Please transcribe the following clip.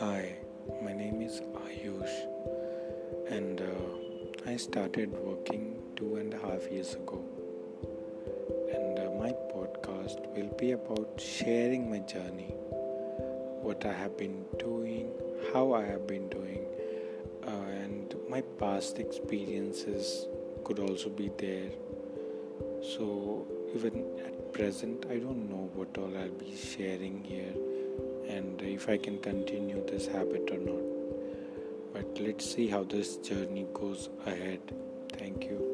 Hi, my name is Ayush, and uh, I started working two and a half years ago. And uh, my podcast will be about sharing my journey, what I have been doing, how I have been doing, uh, and my past experiences could also be there. So, even at present, I don't know what all I'll be sharing here if I can continue this habit or not. But let's see how this journey goes ahead. Thank you.